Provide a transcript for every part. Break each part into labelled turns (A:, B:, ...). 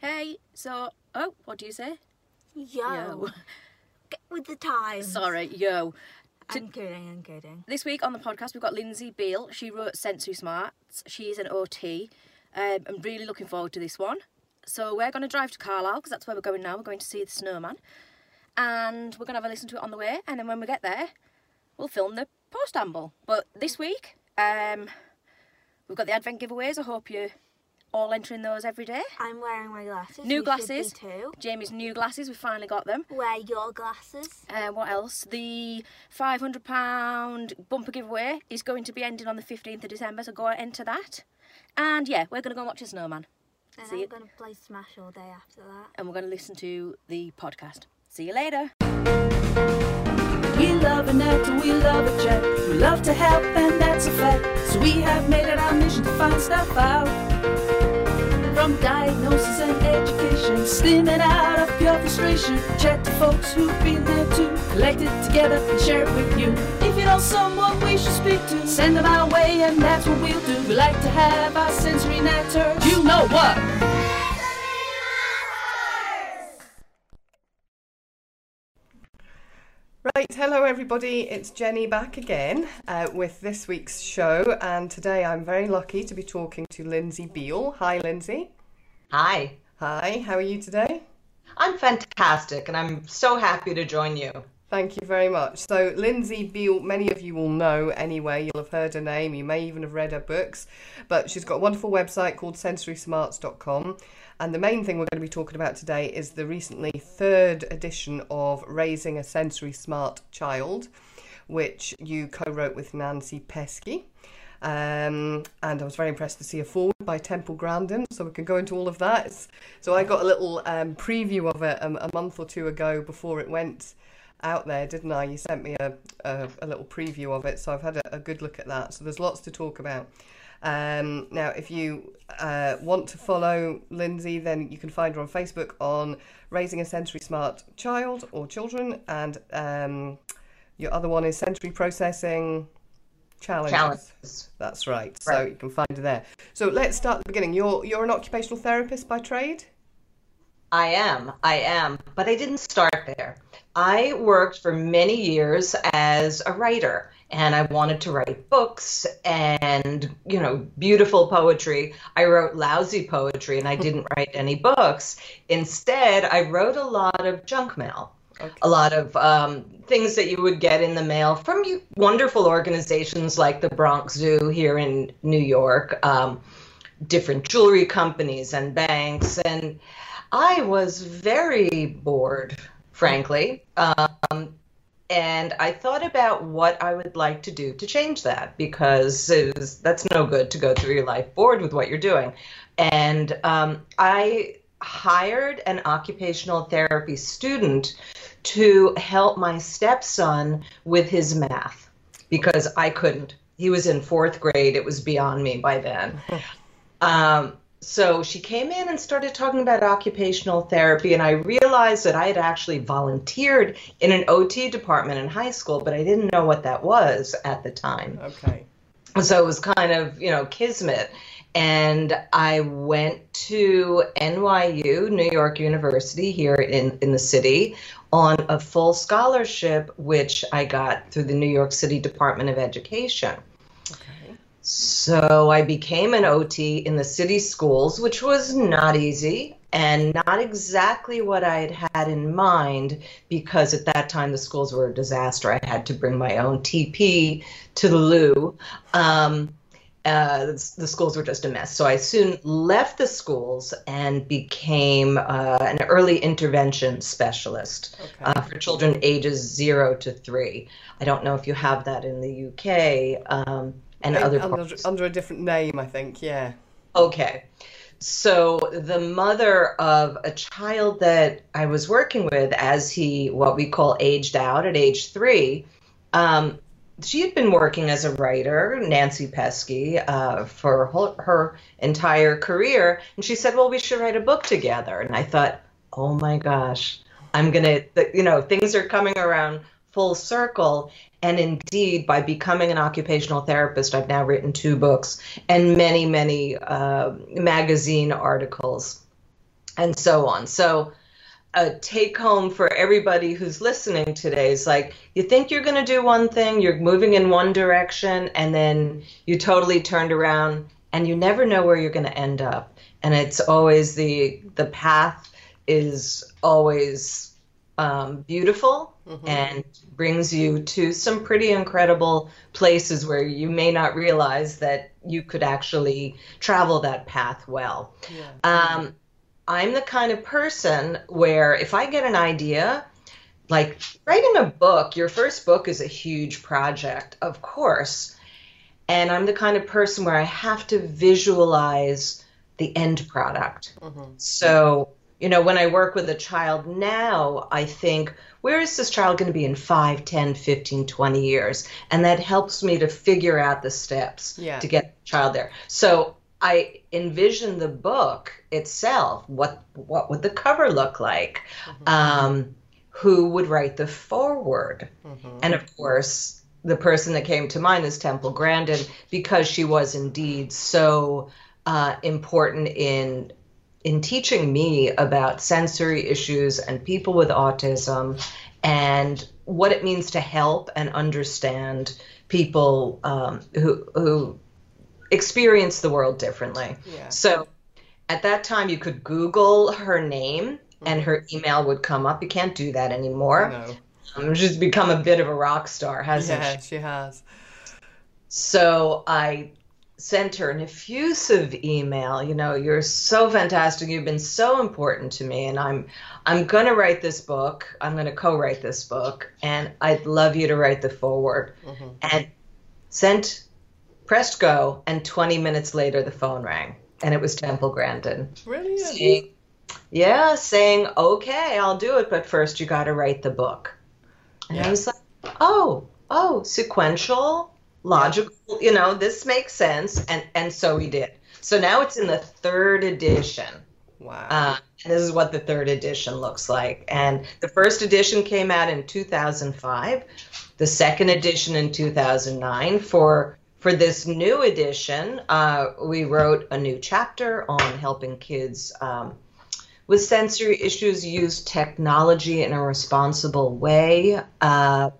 A: Hey, so, oh, what do you say?
B: Yo.
A: Yo.
B: Get with the times.
A: Sorry, yo.
B: I'm kidding, I'm kidding.
A: This week on the podcast, we've got Lindsey Biel. She wrote Sensory Smarts. She's an OT. Um, I'm really looking forward to this one. So we're going to drive to Carlisle because that's where we're going now. We're going to see the snowman. And we're going to have a listen to it on the way. And then when we get there, we'll film the post amble. But this week, um, we've got the Advent giveaways. I hope you're all entering those every day.
B: I'm wearing my glasses.
A: New
B: you
A: glasses.
B: Be too.
A: Jamie's new glasses, we finally got them.
B: Wear your glasses.
A: Uh, what else? The £500 bumper giveaway is going to be ending on the 15th of December, so go and enter that. And yeah, we're going to go and watch a snowman.
B: And
A: See
B: I'm
A: it.
B: going to play Smash all day after that.
A: And we're going to listen to the podcast. See you later.
C: We love a net we love a chat. We love to help and that's a fact. So we have made it our mission to find stuff out. From diagnosis and education, steaming out of pure frustration. Chat to folks who've been there too. Collect it together and share it with you. If you know someone we should speak to, send them our way and that's what we'll do. We like to have our sensory natter. You know what?
D: Right, hello everybody. It's Jenny back again uh, with this week's show, and today I'm very lucky to be talking to Lindsey Biel. Hi, Lindsey.
E: Hi,
D: Hi, how are you today?
E: I'm fantastic and I'm so happy to join you.
D: Thank you very much. So, Lindsey Biel, many of you will know anyway, you'll have heard her name, you may even have read her books, but she's got a wonderful website called sensorysmarts.com. And the main thing we're going to be talking about today is the recently third edition of Raising a Sensory Smart Child, which you co wrote with Nancy Peske. Um, and I was very impressed to see a forward by Temple Grandin, so we can go into all of that. So I got a little um, preview of it a, a month or two ago before it went out there, didn't I? You sent me a, a, a little preview of it, so I've had a, a good look at that. So there's lots to talk about. Um, now, if you uh, want to follow Lindsey, then you can find her on Facebook on Raising a Sensory Smart Child or Children, and um, your other one is Sensory Processing Challenges.
E: Challenges.
D: That's right. So you can find her there. So let's start at the beginning. You're you're an occupational therapist by trade.
E: I am, I am, but I didn't start there. I worked for many years as a writer and I wanted to write books and, you know, beautiful poetry. I wrote lousy poetry and I didn't write any books. Instead, I wrote a lot of junk mail.
D: Okay.
E: a lot of um, things that you would get in the mail from wonderful organizations like the Bronx Zoo here in New York, um, different jewelry companies and banks. And I was very bored, frankly. Um, and I thought about what I would like to do to change that because was, that's no good to go through your life bored with what you're doing. And um, I hired an occupational therapy student to help my stepson with his math because I couldn't. He was in fourth grade. It was beyond me by then. Um, so she came in and started talking about occupational therapy, and I realized that I had actually volunteered in an OT department in high school, but I didn't know what that was at the time
D: Okay.
E: so it was kind of you know kismet and i went to nyu new york university here in, in the city on a full scholarship which i got through the new york city department of education
D: Okay.
E: so I became an OT in the city schools, which was not easy and not exactly what I had had in mind because at that time the schools were a disaster. I had to bring my own TP to the loo. Um, uh, the, schools were just a mess. So I soon left the schools and became uh, an early intervention specialist
D: Okay.
E: uh, for children ages zero to three. I don't know if you have that in the UK um, and other
D: under, under a different name, I think. Yeah.
E: Okay. So the mother of a child that I was working with as he, what we call aged out at age three, um, she had been working as a writer, Nancy Peske, uh, for her, her entire career. And she said, well, we should write a book together. And I thought, oh my gosh, I'm going to, you know, things are coming around full circle. And indeed, by becoming an occupational therapist, I've now written two books and many, many uh, magazine articles. and so on. So, a take home for everybody who's listening today is like you think you're going to do one thing, you're moving in one direction, and then you totally turned around and you never know where you're going to end up. And it's always the the path is always um, beautiful and brings you to some pretty incredible places where you may not realize that you could actually travel that path well. Um, I'm the kind of person where if I get an idea, like writing a book, your first book is a huge project, of course. And I'm the kind of person where I have to visualize the end product. Mm-hmm. So, you know, when I work with a child now, I think, where is this child going to be in 5, 10, 15, 20 years? And that helps me to figure out the steps
D: Yeah.
E: to get the child there. So I envision the book itself. What what would the cover look like? Um, who would write the foreword? And of course, the person that came to mind is Temple Grandin because she was indeed so uh, important in in teaching me about sensory issues and people with autism and what it means to help and understand people um, who who experience the world differently.
D: Yeah.
E: So at that time, you could Google her name and her email would come up. You can't do that anymore.
D: No.
E: Um, she's become a bit of a rock star, hasn't
D: Yeah,
E: she?
D: she has.
E: So I sent her an effusive email. You know, you're so fantastic. You've been so important to me, and I'm I'm gonna write this book. I'm gonna co-write this book, and I'd love you to write the foreword. And sent, pressed go, and 20 minutes later the phone rang, and it was Temple Grandin
D: Brilliant.
E: saying, yeah, saying, okay, I'll do it, but first you got to write the book. And
D: Yeah.
E: I was like, oh, oh, sequential, logical, you know, this makes sense. And, and so we did. So now it's in the third edition.
D: Wow.
E: Uh, and this is what the third edition looks like. And the first edition came out in 2005, the second edition in 2009. For for this new edition, uh, we wrote a new chapter on helping kids um, with sensory issues use technology in a responsible way. Uh,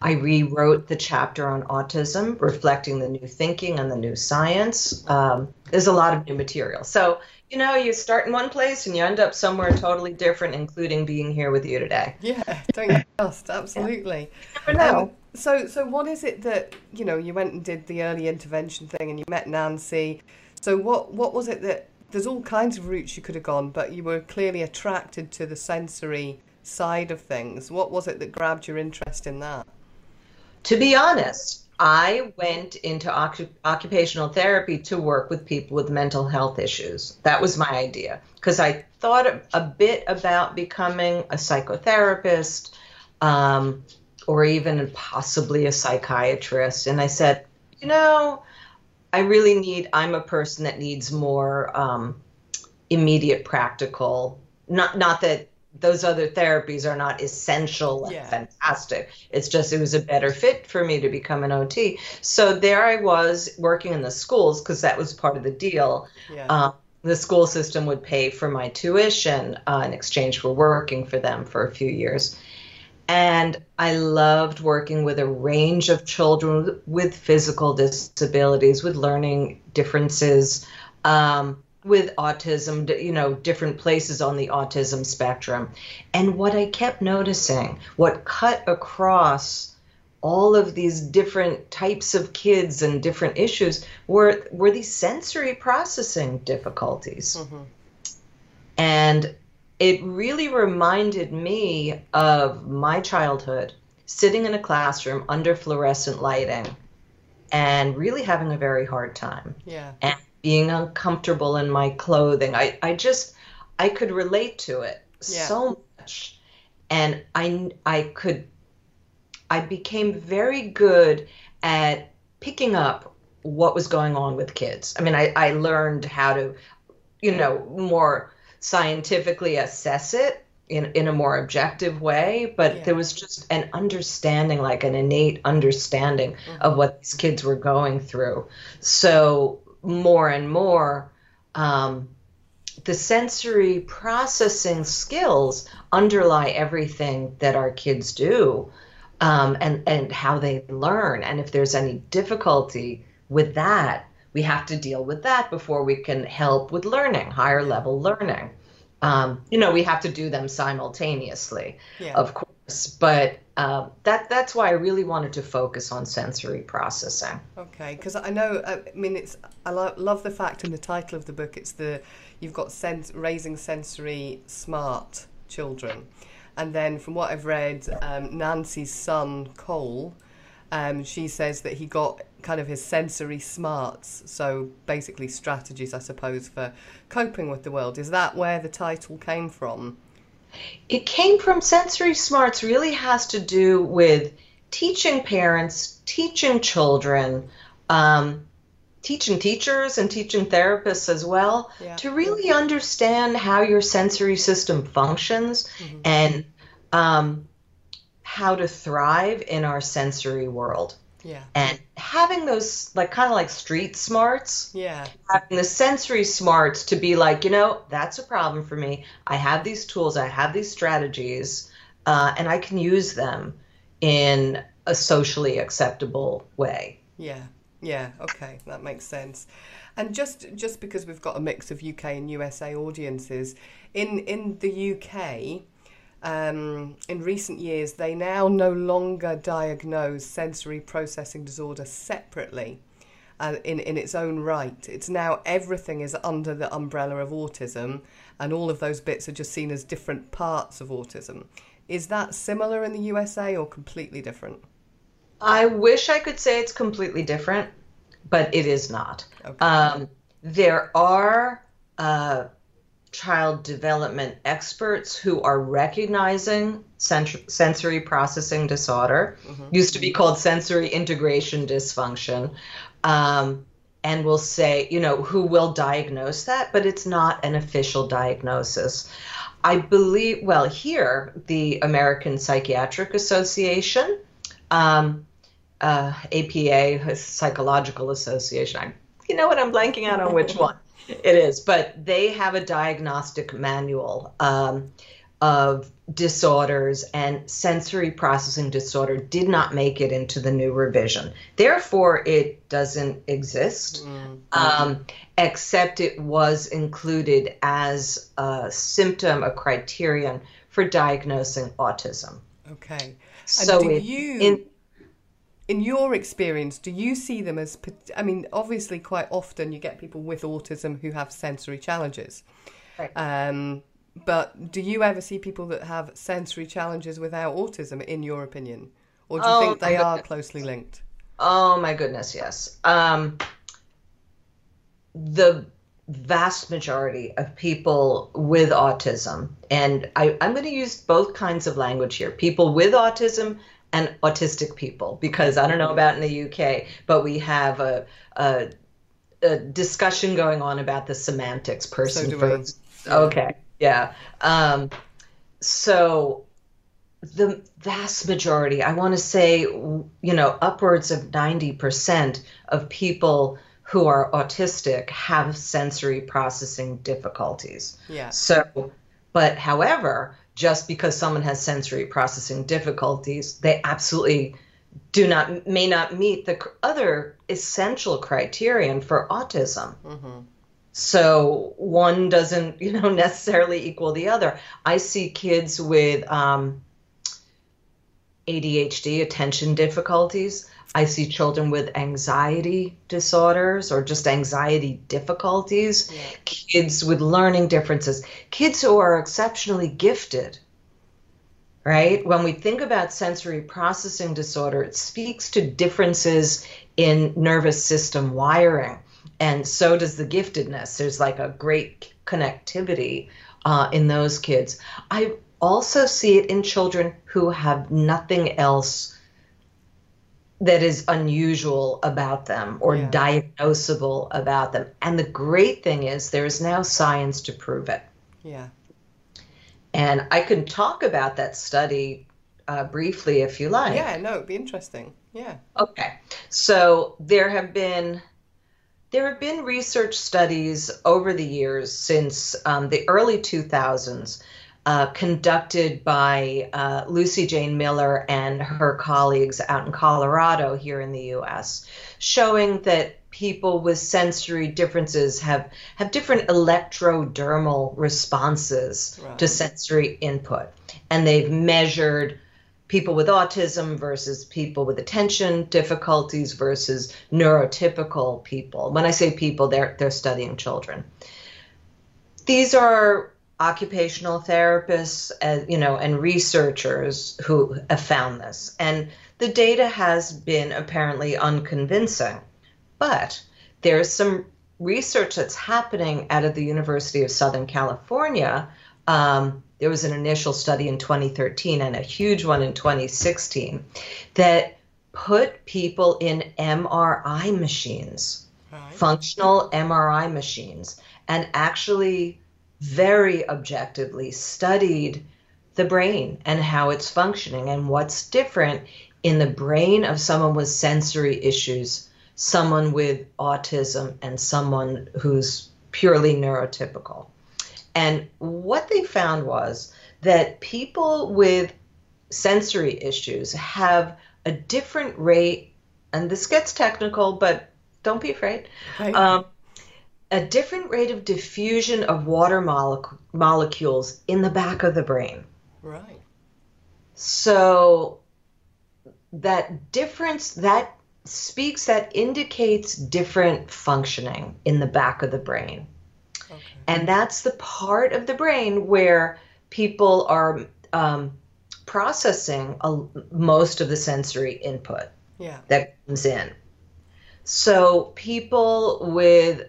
E: I rewrote the chapter on autism, reflecting the new thinking and the new science. Um, there's a lot of new material. So, you know, you start in one place and you end up somewhere totally different, including being here with you today.
D: Yeah, don't you just absolutely.
E: Never know.
D: Um, so, so what is it that you know? You went and did the early intervention thing, and you met Nancy. So, what what was it that? There's all kinds of routes you could have gone, but you were clearly attracted to the sensory side of things. What was it that grabbed your interest in that?
E: To be honest, I went into occu- occupational therapy to work with people with mental health issues. That was my idea because I thought a, a bit about becoming a psychotherapist um, or even possibly a psychiatrist. And I said, you know, I really need, I'm a person that needs more um, immediate practical, not, not that those other therapies are not essential and
D: Yeah.
E: fantastic. It's just it was a better fit for me to become an OT. So there I was working in the schools because that was part of the deal.
D: Yeah.
E: Uh, the school system would pay for my tuition uh, in exchange for working for them for a few years. And I loved working with a range of children with physical disabilities, with learning differences, um, with autism, you know, different places on the autism spectrum. And what I kept noticing, what cut across all of these different types of kids and different issues were were these sensory processing difficulties. And it really reminded me of my childhood sitting in a classroom under fluorescent lighting and really having a very hard time
D: yeah.
E: and being uncomfortable in my clothing. I, I just I could relate to it
D: Yeah.
E: so much. And I I could I became very good at picking up what was going on with kids. I mean, I, I learned how to, you know, more scientifically assess it in, in a more objective way, but
D: Yeah.
E: there was just an understanding, like an innate understanding of what these kids were going through. So more and more, um, the sensory processing skills underlie everything that our kids do um, and, and how they learn. And if there's any difficulty with that, we have to deal with that before we can help with learning, higher level learning. Um, you know, we have to do them simultaneously,
D: Yeah.
E: of course, but um, that that's why I really wanted to focus on sensory processing.
D: Okay, because I know. uh, I mean, it's. I lo- love the fact in the title of the book. It's the you've got sens- raising sensory smart children, and then from what I've read, um, Nancy's son Cole, um, she says that he got kind of his sensory smarts. So basically, strategies, I suppose, for coping with the world. Is that where the title came from?
E: It came from sensory smarts, really has to do with teaching parents, teaching children, um, teaching teachers, and teaching therapists as well
D: Yeah.
E: to really understand how your sensory system functions and um, how to thrive in our sensory world.
D: Yeah.
E: And having those, like, kind of like street smarts,
D: Yeah.
E: having the sensory smarts to be like, you know, that's a problem for me. I have these tools, I have these strategies, uh, and I can use them in a socially acceptable way.
D: Yeah, yeah, okay, that makes sense. And just just because we've got a mix of UK and USA audiences, in in the UK, um, in recent years, they now no longer diagnose sensory processing disorder separately. Uh, in in its own right, it's now everything is under the umbrella of autism, and all of those bits are just seen as different parts of autism. Is that similar in the USA or completely different?
E: I wish I could say it's completely different, but it is not.
D: Okay.
E: Um, there are uh, child development experts who are recognizing sens- sensory processing disorder, used to be called sensory integration dysfunction, um, and will say, you know, who will diagnose that, but it's not an official diagnosis. I believe, well, here, the American Psychiatric Association, um, uh, APA, Psychological Association. I, you know what? I'm blanking out on which one it is, but they have a diagnostic manual um, of disorders, and sensory processing disorder did not make it into the new revision. Therefore, it doesn't exist, um, except it was included as a symptom, a criterion for diagnosing autism.
D: Okay. And
E: So
D: do
E: it-
D: you,
E: in-
D: in your experience, do you see them as? I mean, obviously, quite often you get people with autism who have sensory challenges.
E: Right.
D: Um, but do you ever see people that have sensory challenges without autism, in your opinion, or do you
E: Oh,
D: think they are closely linked?
E: Oh my goodness, yes. Um, the vast majority of people with autism, and I, I'm going to use both kinds of language here people with autism and autistic people, because I don't know about in the UK, but we have a, a, a discussion going on about the semantics person
D: So
E: first. Okay, yeah. Um, so the vast majority, I want to say, you know, upwards of 90% of people who are autistic have sensory processing difficulties.
D: Yeah.
E: So, but however, just because someone has sensory processing difficulties, they absolutely do not may not meet the other essential criterion for autism. So one doesn't, you know, necessarily equal the other. I see kids with um, ADHD, attention difficulties. I see children with anxiety disorders or just anxiety difficulties. Kids with learning differences. Kids who are exceptionally gifted. Right? When we think about sensory processing disorder, it speaks to differences in nervous system wiring. And so does the giftedness. There's like a great connectivity uh, in those kids. I also see it in children who have nothing else that is unusual about them or
D: Yeah.
E: diagnosable about them. And the great thing is there is now science to prove it.
D: Yeah.
E: And I can talk about that study uh, briefly if you like.
D: Yeah. No, it'd be interesting. Yeah.
E: Okay. So there have been there have been research studies over the years since um, the early 2000s uh, conducted by uh, Lucy Jane Miller and her colleagues out in Colorado here in the US, showing that people with sensory differences have, have different electrodermal responses
D: Right.
E: to sensory input. And they've measured people with autism versus people with attention difficulties versus neurotypical people. When I say people, they're they're studying children. These are occupational therapists, uh, you know, and researchers who have found this, and the data has been apparently unconvincing. But there's some research that's happening out of the University of Southern California. Um, there was an initial study in 2013 and a huge one in 2016 that put people in MRI machines,
D: Right.
E: functional MRI machines, and actually very objectively studied the brain and how it's functioning and what's different in the brain of someone with sensory issues, someone with autism, and someone who's purely neurotypical. And what they found was that people with sensory issues have a different rate, and this gets technical, but don't be afraid.
D: Okay.
E: Um, a different rate of diffusion of water molec- molecules in the back of the brain.
D: right.
E: So that difference that speaks that indicates different functioning in the back of the brain.
D: Okay.
E: And that's the part of the brain where people are um, processing a, most of the sensory input
D: Yeah.
E: that comes in. So people with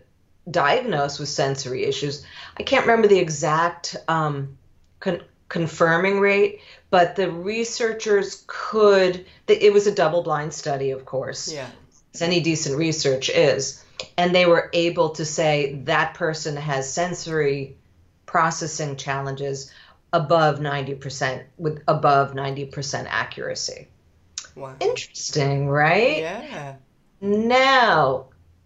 E: diagnosed with sensory issues, I can't remember the exact um, con- confirming rate, but the researchers could. It was a double-blind study, of course,
D: Yeah.
E: as any decent research is, and they were able to say that person has sensory processing challenges above 90% with above 90% accuracy.
D: Wow.
E: Interesting, right?
D: Yeah.
E: Now,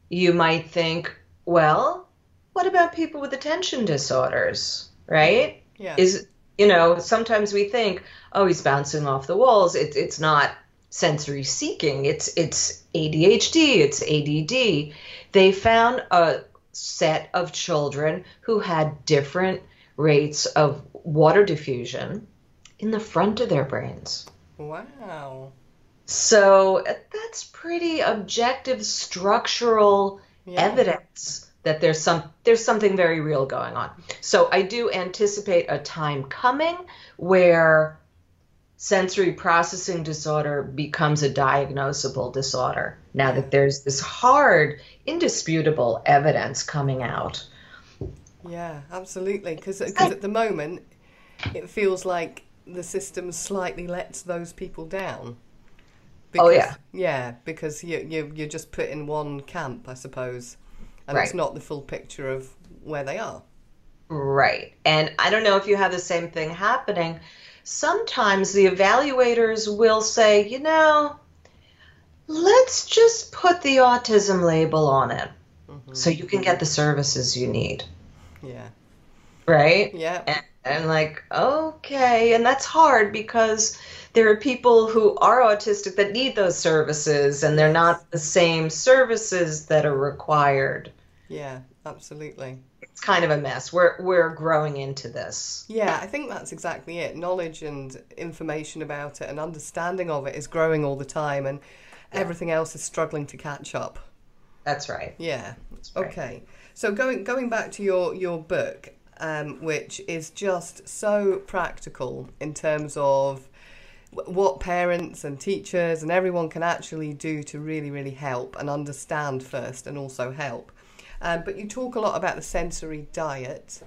E: you might think, well, what about people with attention disorders, right?
D: Yeah.
E: Is you know, sometimes we think, oh, he's bouncing off the walls. It's it's not sensory seeking. It's it's ADHD. It's ADD. They found a set of children who had different rates of water diffusion in the front of their brains.
D: wow.
E: So that's pretty objective structural
D: Yeah.
E: evidence that there's some there's something very real going on. So I do anticipate a time coming where sensory processing disorder becomes a diagnosable disorder. Now that there's this hard, indisputable evidence coming out.
D: Yeah, absolutely. Because at the moment, it feels like the system slightly lets those people down.
E: Oh, yeah.
D: Yeah, because you, you, you're just put in one camp, I suppose. And it's not the full picture of where they are.
E: Right. And I don't know if you have the same thing happening. Sometimes the evaluators will say, you know, let's just put the autism label on it mm-hmm. so you can get the services you need.
D: Yeah.
E: Right?
D: Yeah.
E: And, and like, okay. And that's hard because there are people who are autistic that need those services and they're not the same services that are required.
D: Yeah, absolutely.
E: It's kind of a mess. We're we're growing into this.
D: Yeah, I think that's exactly it. Knowledge and information about it and understanding of it is growing all the time, and everything else is struggling to catch up.
E: That's right.
D: Yeah.
E: right.
D: Okay. So going going back to your your book, um, which is just so practical in terms of what parents and teachers and everyone can actually do to really really help and understand first, and also help. Um, but you talk a lot about the sensory diet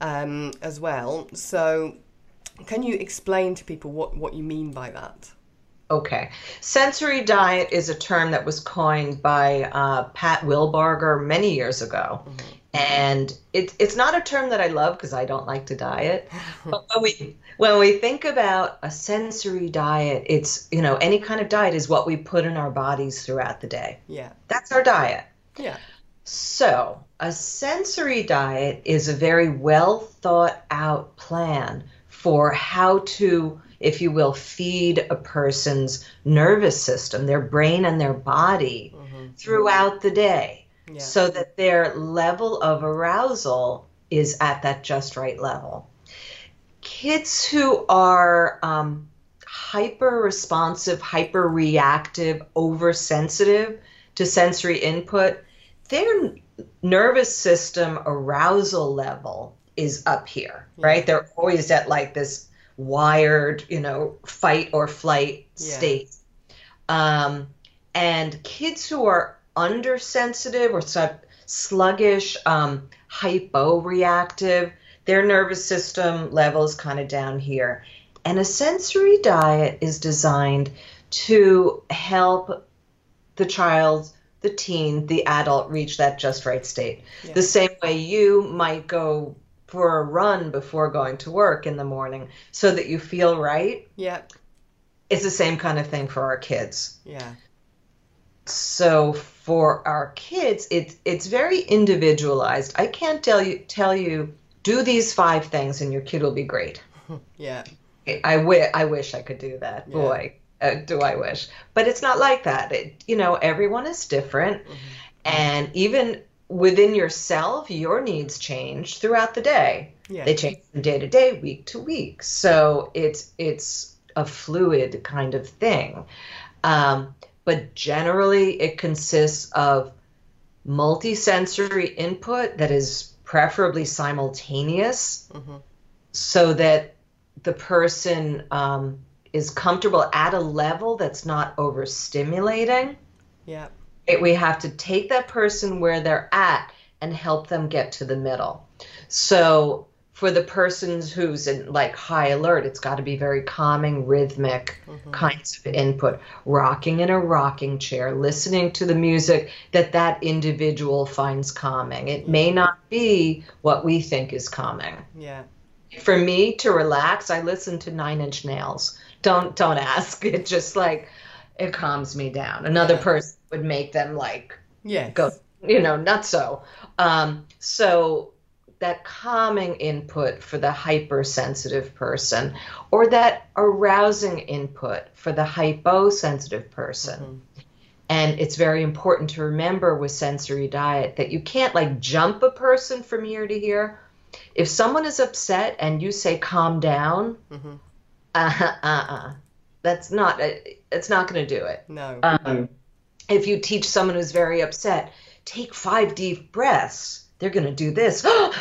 D: um, as well. So can you explain to people what what you mean by that?
E: Okay. Sensory diet is a term that was coined by uh, Pat Wilbarger many years ago. And it, it's not a term that I love because I don't like to diet. but when we, when we think about a sensory diet, it's, you know, any kind of diet is what we put in our bodies throughout the day.
D: Yeah.
E: That's our diet.
D: Yeah.
E: So, a sensory diet is a very well thought out plan for how to, if you will, feed a person's nervous system, their brain and their body mm-hmm. throughout the day
D: Yeah.
E: so that their level of arousal is at that just right level. Kids who are um, hyper responsive, hyper reactive, oversensitive to sensory input, their nervous system arousal level is up here, right? They're always at like this wired, you know, fight or flight
D: Yeah.
E: state. Um, and kids who are undersensitive or sort sluggish, um, hypo-reactive, their nervous system level is kind of down here. And a sensory diet is designed to help the child, the teen, the adult reach that just right state. The same way you might go for a run before going to work in the morning so that you feel right.
D: Yeah.
E: It's the same kind of thing for our kids.
D: Yeah.
E: So for our kids, it's it's very individualized. I can't tell you tell you do these five things and your kid will be great.
D: Yeah.
E: I, wish I could do that. Boy, uh, do I wish. But it's not like that. It, you know, everyone is different. And even within yourself, your needs change throughout the day.
D: Yeah.
E: They change from day to day, week to week. So it's it's a fluid kind of thing. Um, but generally, it consists of multisensory input that is preferably simultaneous so that the person um, is comfortable at a level that's not overstimulating.
D: Yeah.
E: It, we have to take that person where they're at and help them get to the middle. So for the persons who's in like high alert, it's got to be very calming, rhythmic kinds of input. Rocking in a rocking chair, listening to the music that that individual finds calming. It may not be what we think is calming
D: Yeah.
E: for me to relax i listen to nine inch nails don't don't ask it just like it calms me down another
D: Yeah.
E: person would make them like
D: Yeah.
E: go you know not so um so that calming input for the hypersensitive person or that arousing input for the hyposensitive person. And it's very important to remember with sensory diet that you can't like jump a person from here to here if someone is upset and you say calm down uh, uh, that's not it's not going to do it.
D: No.
E: um, if you teach someone who's very upset take five deep breaths they're going to do this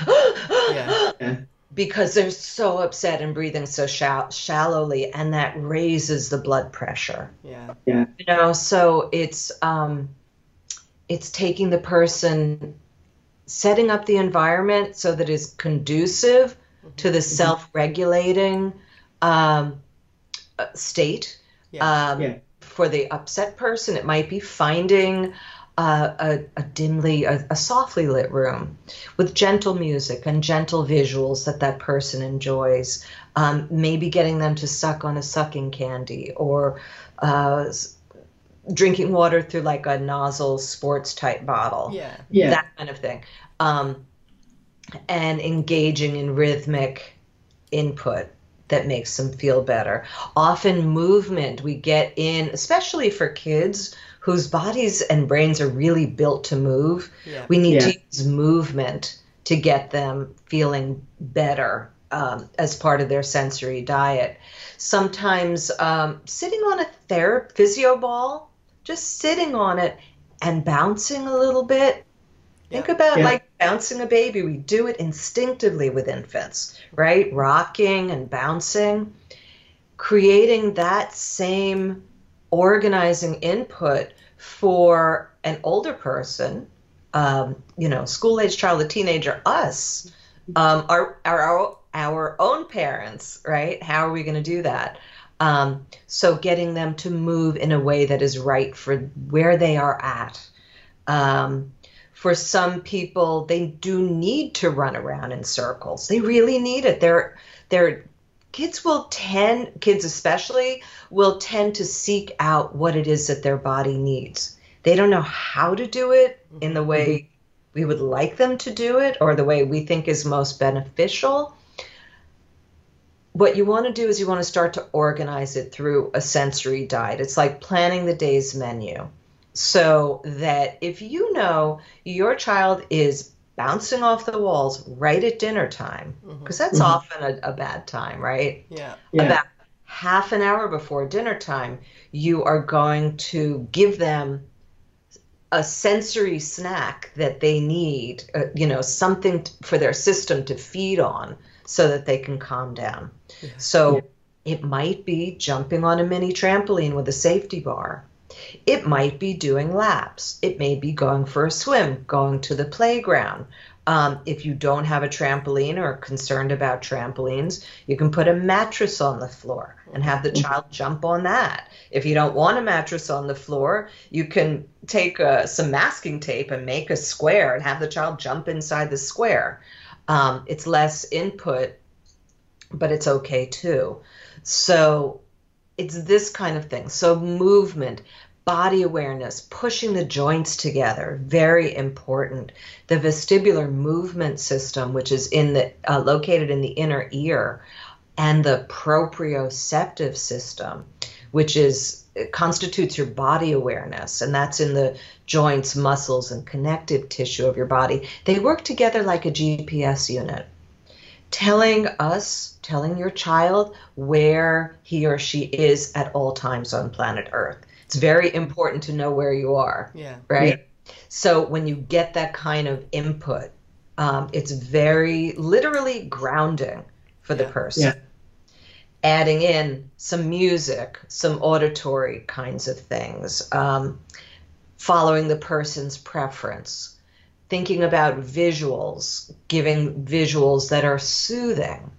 D: yeah.
E: because they're so upset and breathing so shall- shallowly and that raises the blood pressure
D: Yeah. yeah.
E: you know so it's um it's taking the person setting up the environment so that it's conducive to the self-regulating um, uh, state
D: Yeah.
E: um,
F: Yeah.
E: for the upset person it might be finding uh, a, a dimly a, a softly lit room with gentle music and gentle visuals that that person enjoys um, maybe getting them to suck on a sucking candy or uh, drinking water through like a nozzle sports type bottle
D: Yeah.
F: Yeah.
E: that kind of thing um, and engaging in rhythmic input that makes them feel better often movement we get in especially for kids whose bodies and brains are really built to move
D: Yeah.
E: we need to use movement to get them feeling better um, as part of their sensory diet sometimes um, sitting on a ther- physio ball just sitting on it and bouncing a little bit Think about
F: Yeah.
E: like bouncing a baby. We do it instinctively with infants, right? Rocking and bouncing, creating that same organizing input for an older person, um, you know, school age child, a teenager, us, um, our, our, our own parents, right? How are we going to do that? Um, so getting them to move in a way that is right for where they are at. Um, for some people, they do need to run around in circles. They really need it. They're, they're, kids will tend, kids especially, will tend to seek out what it is that their body needs. They don't know how to do it in the way mm-hmm. we would like them to do it or the way we think is most beneficial, what you want to do is you want to start to organize it through a sensory diet. It's like planning the day's menu so that if you know your child is bouncing off the walls right at dinner time, because that's often a, a bad time, right?
D: Yeah.
E: About half an hour before dinner time, you are going to give them a sensory snack that they need, uh, you know, something t- for their system to feed on so that they can calm down. So it might be jumping on a mini trampoline with a safety bar. It might be doing laps. It may be going for a swim, going to the playground. Um, if you don't have a trampoline or are concerned about trampolines, you can put a mattress on the floor and have the child jump on that. If you don't want a mattress on the floor, you can take uh, some masking tape and make a square and have the child jump inside the square. Um, it's less input, but it's okay too. So it's this kind of thing. So movement, body awareness, pushing the joints together, very important. The vestibular movement system, which is in the uh, located in the inner ear, and the proprioceptive system, which is constitutes your body awareness, and that's in the joints, muscles, and connective tissue of your body. They work together like a GPS unit telling us, telling your child where he or she is at all times on planet Earth. It's very important to know where you are,
D: Yeah.
E: right? So when you get that kind of input, um, it's very literally grounding for the person.
F: Yeah.
E: Adding in some music, some auditory kinds of things, um, following the person's preference thinking about visuals, giving visuals that are soothing,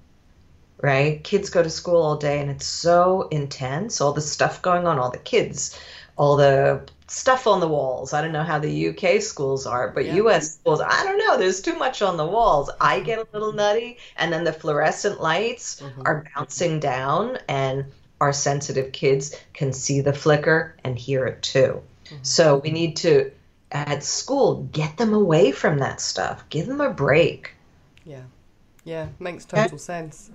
E: right? Kids go to school all day and it's so intense, all the stuff going on, all the kids, all the stuff on the walls. I don't know how the UK schools are, but
D: Yeah.
E: US schools, I don't know, there's too much on the walls. I get a little nutty, and then the fluorescent lights mm-hmm. are bouncing down, and our sensitive kids can see the flicker and hear it too. Mm-hmm. So we need to at school get them away from that stuff give them a break
D: Yeah, yeah, makes total sense.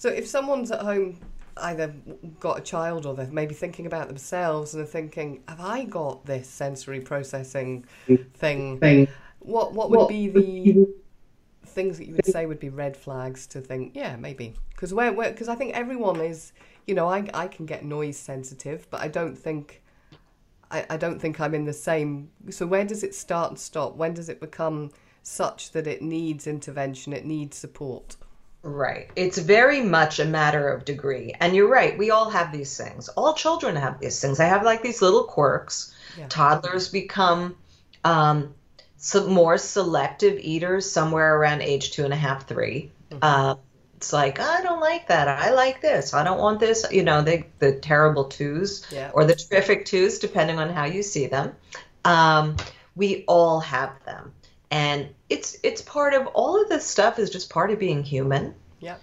D: So if someone's at home, either got a child or they're maybe thinking about themselves and they're thinking, "Have I got this sensory processing thing?"
F: Thing.
D: What what would be the things that you would say would be red flags to think, yeah, maybe because where because I think everyone is, you know, I I can get noise sensitive, but I don't think. I, I don't think I'm in the same. So where does it start and stop? When does it become such that it needs intervention? It needs support.
E: Right. It's very much a matter of degree. And you're right we all have these things. All children have these things. They have like these little quirks.
D: Yeah.
E: toddlers become um, some more selective eaters somewhere around age two and a half 3 uh, it's like i don't like that. I like this. I don't want this. You know they, the terrible twos
D: Yeah.
E: or the terrific twos depending on how you see them. Um, we all have them and it's it's part of all of this stuff is just part of being human
D: Yeah.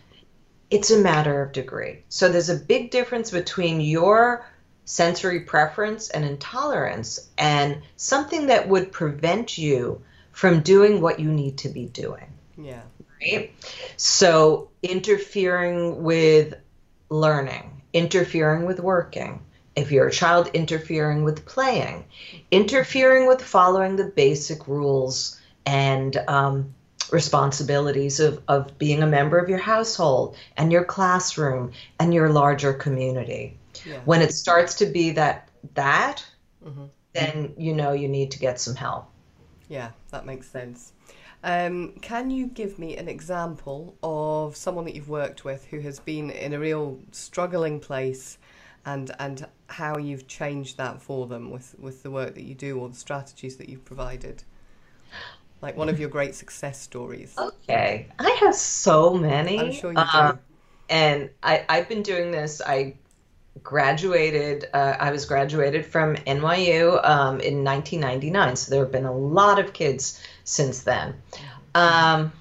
E: it's a matter of degree so there's a big difference between your sensory preference and intolerance and something that would prevent you from doing what you need to be doing
D: Yeah.
E: right? So interfering with learning, interfering with working, if you're a child, interfering with playing, interfering with following the basic rules and um, responsibilities of, of being a member of your household and your classroom and your larger community.
D: Yeah.
E: When it starts to be that that,
D: Mhm.
E: then you know you need to get some help.
D: Yeah, that makes sense. Um, can you give me an example of someone that you've worked with who has been in a real struggling place and and how you've changed that for them with, with the work that you do or the strategies that you've provided? Like one of your great success stories.
E: Okay, I have so many.
D: I'm sure you do.
E: Um, and I, I've been doing this. I graduated. Uh, I was graduated from NYU um, in 1999. So there have been a lot of kids since then. Um,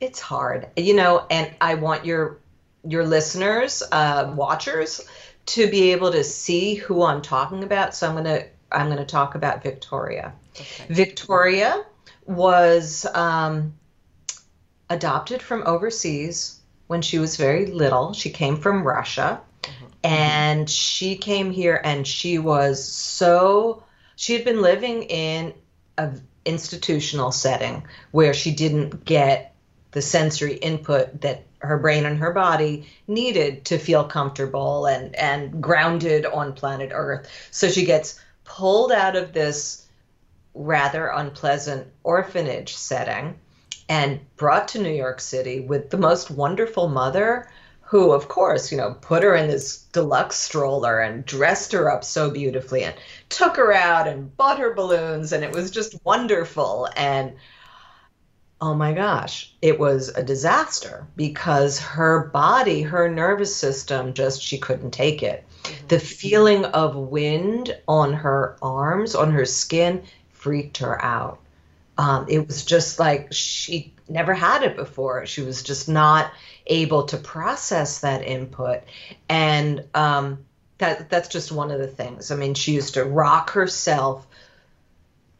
E: it's hard, you know, and I want your your listeners, uh, watchers, to be able to see who I'm talking about. So I'm gonna I'm gonna talk about Victoria.
D: Okay.
E: Victoria was um, adopted from overseas when she was very little. She came from Russia and she came here and she was so she had been living in a institutional setting where she didn't get the sensory input that her brain and her body needed to feel comfortable and and grounded on planet earth so she gets pulled out of this rather unpleasant orphanage setting and brought to New York City with the most wonderful mother who of course you know put her in this deluxe stroller and dressed her up so beautifully and took her out and bought her balloons and it was just wonderful. And oh my gosh it was a disaster because her body her nervous system just she couldn't take it. Mm-hmm. The feeling of wind on her arms on her skin freaked her out. Um, it was just like she never had it before. She was just not able to process that input. And um, that that's just one of the things. I mean she used to rock herself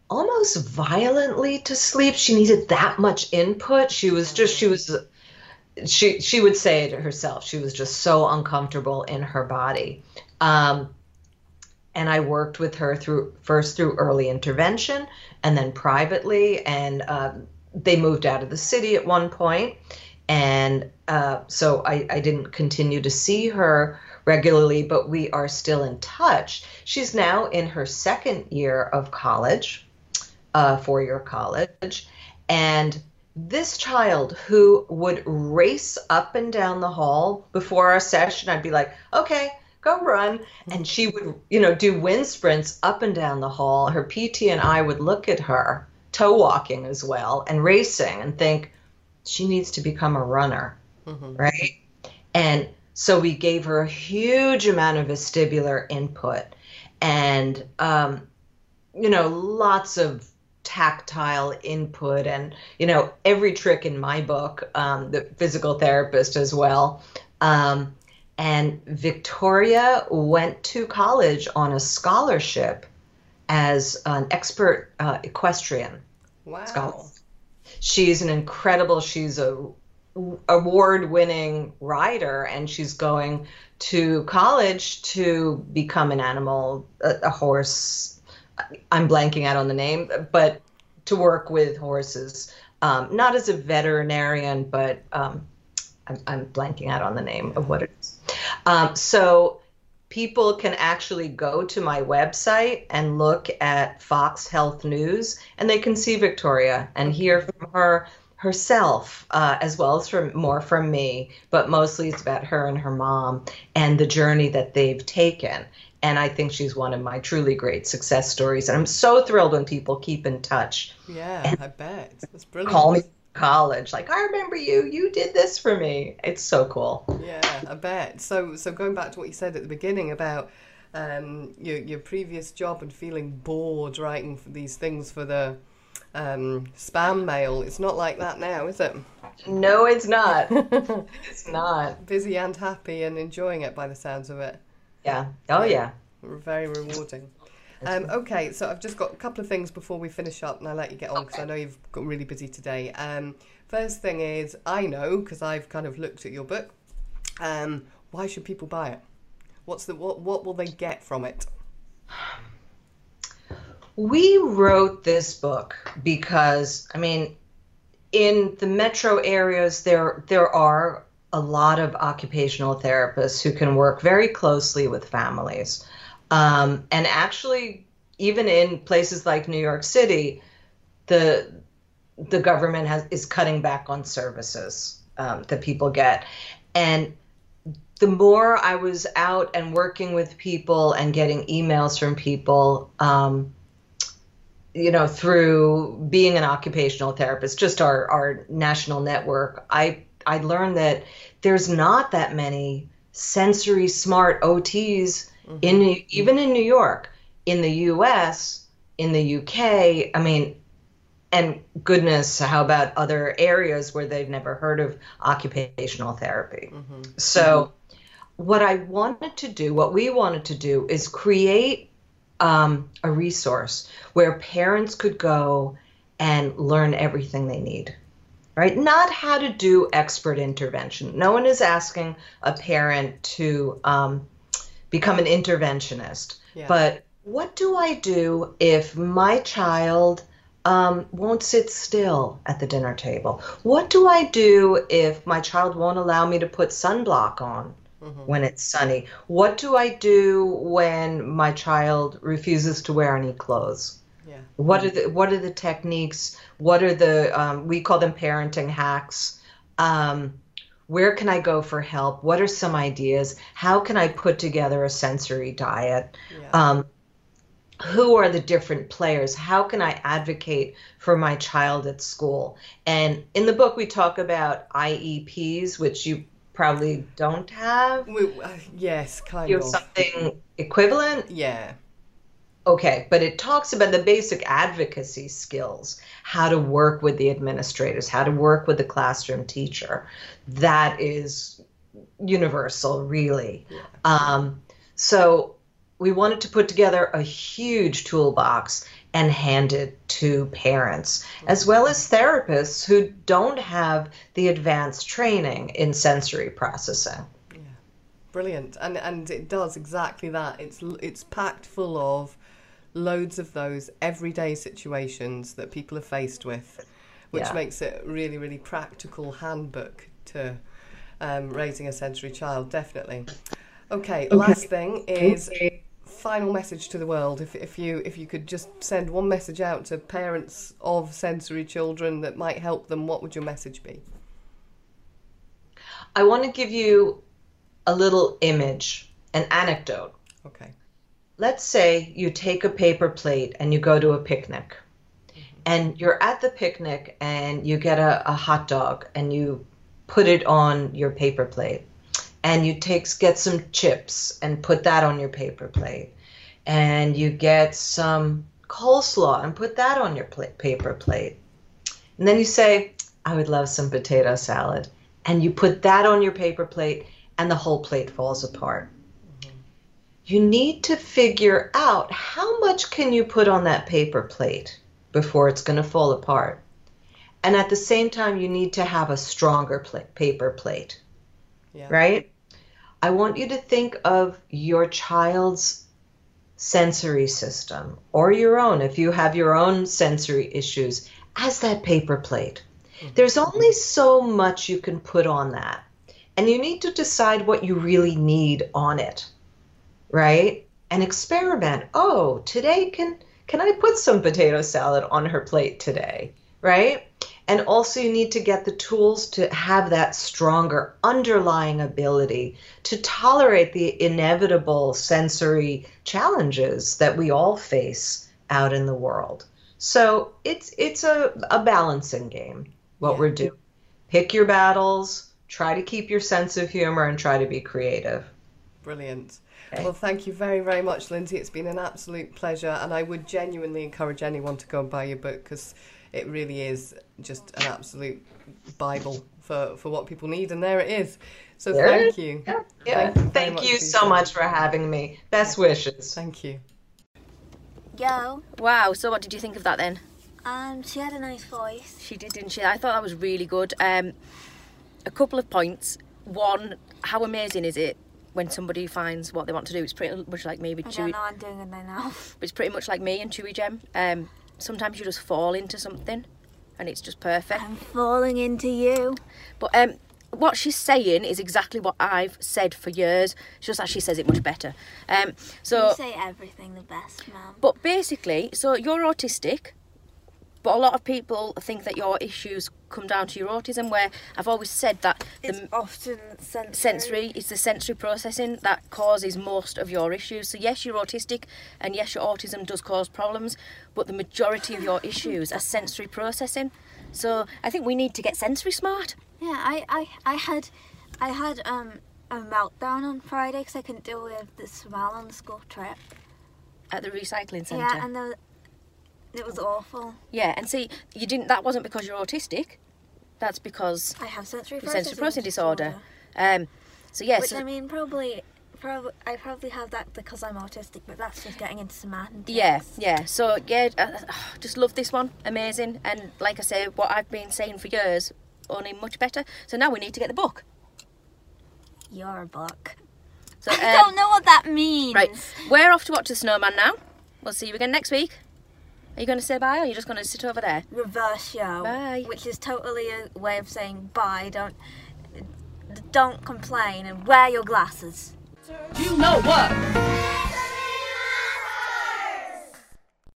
E: almost violently to sleep. She needed that much input. She was just she was she she would say it herself. She was just so uncomfortable in her body. Um, and i worked with her through first through early intervention and then privately and um, they moved out of the city at one point. And uh, so I, I didn't continue to see her regularly but we are still in touch. She's now in her second year of college uh, four-year college. And this child who would race up and down the hall before our session i'd be like okay go run and she would you know do wind sprints up and down the hall. Her pt and i would look at her toe walking as well and racing and think she needs to become a runner. Right? And so we gave her a huge amount of vestibular input and um, you know lots of tactile input and you know every trick in my book um, the physical therapist as well um, and victoria went to college on a scholarship as an expert uh, equestrian
D: Wow.
E: scholar. she's an incredible she's a award winning rider and she's going to college to become an animal a, a horse i'm blanking out on the name but to work with horses um, not as a veterinarian but um, I'm, I'm blanking out on the name of what it is um, so people can actually go to my website and look at Fox Health News, and they can see Victoria and hear from her herself, uh, as well as from more from me. But mostly it's about her and her mom and the journey that they've taken. And I think she's one of my truly great success stories. And I'm so thrilled when people keep in touch,
D: Yeah, I bet. That's brilliant.
E: call me college, like I remember you. You did this for me. It's so cool.
D: Yeah, I bet. So, so going back to what you said at the beginning about um, your your previous job and feeling bored writing for these things for the um, spam mail, it's not like that now, is it?
E: No, it's not. it's not.
D: Busy and happy and enjoying it by the sounds of it.
E: Yeah. Oh yeah.
D: Very rewarding. Um, okay, so I've just got a couple of things before we finish up, and I'll let you get on because I know you've got really busy today. Um, first thing is, I know because I've kind of looked at your book. Um, why should people buy it? What's the what? What will they get from it?
E: We wrote this book because I mean, in the metro areas, there there are a lot of occupational therapists who can work very closely with families, um, and actually, even in places like New York City, the the government has is cutting back on services um, that people get, and the more I was out and working with people and getting emails from people, um, you know, through being an occupational therapist, just our, our national network, I I learned that there's not that many sensory smart OTs in even in New York, in the U.S., in the UK. I mean, and goodness, how about other areas where they've never heard of occupational therapy? So, what I wanted to do, what we wanted to do, is create um, a resource where parents could go and learn everything they need. Right? Not how to do expert intervention. No one is asking a parent to um, become an interventionist.
D: Yeah.
E: But what do I do if my child um, won't sit still at the dinner table? What do I do if my child won't allow me to put sunblock on when it's sunny? What do I do when my child refuses to wear any clothes?
D: Yeah.
E: What are the what are the techniques? What are the um, we call them parenting hacks? Um, where can I go for help? What are some ideas? How can I put together a sensory diet?
D: Yeah.
E: Um, who are the different players? How can I advocate for my child at school? And in the book, we talk about IEPs, which you probably don't have.
D: We, uh, yes, kind
E: You have
D: of.
E: something equivalent?
D: Yeah.
E: Okay, but it talks about the basic advocacy skills, how to work with the administrators, how to work with the classroom teacher. That is universal, really. Um, so we wanted to put together a huge toolbox and hand it to parents, as well as therapists who don't have the advanced training in sensory processing.
D: Yeah, Brilliant, and and it does exactly that. It's it's packed full of loads of those everyday situations that people are faced with, which
E: Yeah.
D: makes it a really really practical handbook to um, raising a sensory child. Definitely. Okay, last thing is a final message to the world. If if you if you could just send one message out to parents of sensory children that might help them, what would your message be?
E: I want to give you a little image, an anecdote.
D: Okay.
E: Let's say you take a paper plate and you go to a picnic mm-hmm. and you're at the picnic and you get a, a hot dog and you put it on your paper plate and you take get some chips and put that on your paper plate and you get some coleslaw and put that on your pla- paper plate. And then you say i would love some potato salad and you put that on your paper plate and the whole plate falls apart you need to figure out how much can you put on that paper plate before it's going to fall apart. And at the same time you need to have a stronger pla- paper plate.
D: Yeah.
E: right? I want you to think of your child's sensory system or your own if you have your own sensory issues as that paper plate. Mm-hmm. There's only so much you can put on that and you need to decide what you really need on it right? And experiment. Oh, today can can I put some potato salad on her plate today, right? And also you need to get the tools to have that stronger underlying ability to tolerate the inevitable sensory challenges that we all face out in the world. So it's it's a, a balancing game what
D: Yeah.
E: we're doing. Pick your battles, try to keep your sense of humor and try to be creative.
D: Brilliant.
E: Okay.
D: Well, thank you very, very much, Lindsey. It's been an absolute pleasure, and I would genuinely encourage anyone to go and buy your book because it really is just an absolute Bible for, for what people need, and there it is. So
E: There
D: thank
E: is.
D: you.
E: Yeah, yeah.
D: Thank you
E: Thank you so
D: time.
E: much for having me. Best wishes.
D: Thank you.
B: Yo,
A: Wow, so what did you think of that then?
B: um, she had a nice voice.
A: She did, didn't she? I thought that was really good. Um, a couple of points. One, how amazing is it when somebody finds what they want to do? It's pretty much like maybe
B: I don't
A: Chewy.
B: know, I'm doing it now.
A: But it's pretty much like me and Chewigem. Um, sometimes you just fall into something, and it's just perfect.
B: I'm falling into you.
A: But um, what she's saying is exactly what I've said for years. It's just that she says it much better. Um, so
B: you say everything the best, ma'am.
A: But basically, so you're autistic, but a lot of people think that your issues come down to your autism. Where I've always said that
B: It's
A: the
B: often sensory.
A: sensory is the sensory processing that causes most of your issues. So yes, you're autistic, and yes, your autism does cause problems, but the majority of your issues are sensory processing. So I think we need to get sensory smart.
B: Yeah, I, I, I had, I had um a meltdown on Friday because I couldn't deal with the smell on the school trip.
A: At the recycling centre.
B: Yeah, and the, it was awful.
A: Yeah, and see, you didn't. That wasn't because you're autistic. That's because
B: I have sensory processing
A: sensory processing disorder. Um, so yeah,
B: Which
A: so
B: I mean, probably probably I probably have that because I'm autistic, but that's just getting into semantics.
A: Yeah, yeah. So yeah, uh, uh, just love this one. Amazing. And like I say, what I've been saying for years, only much better. So now we need to get the book.
B: Your book.
A: So
B: I
A: um,
B: don't know what that means.
A: right, we're off to watch the snowman now. We'll see you again next week. Are you going to say bye, or are you just going to sit over there?
B: Reverse show.
A: Bye.
B: Which is totally a way of saying bye. Don't don't complain and wear your glasses.
C: You know what?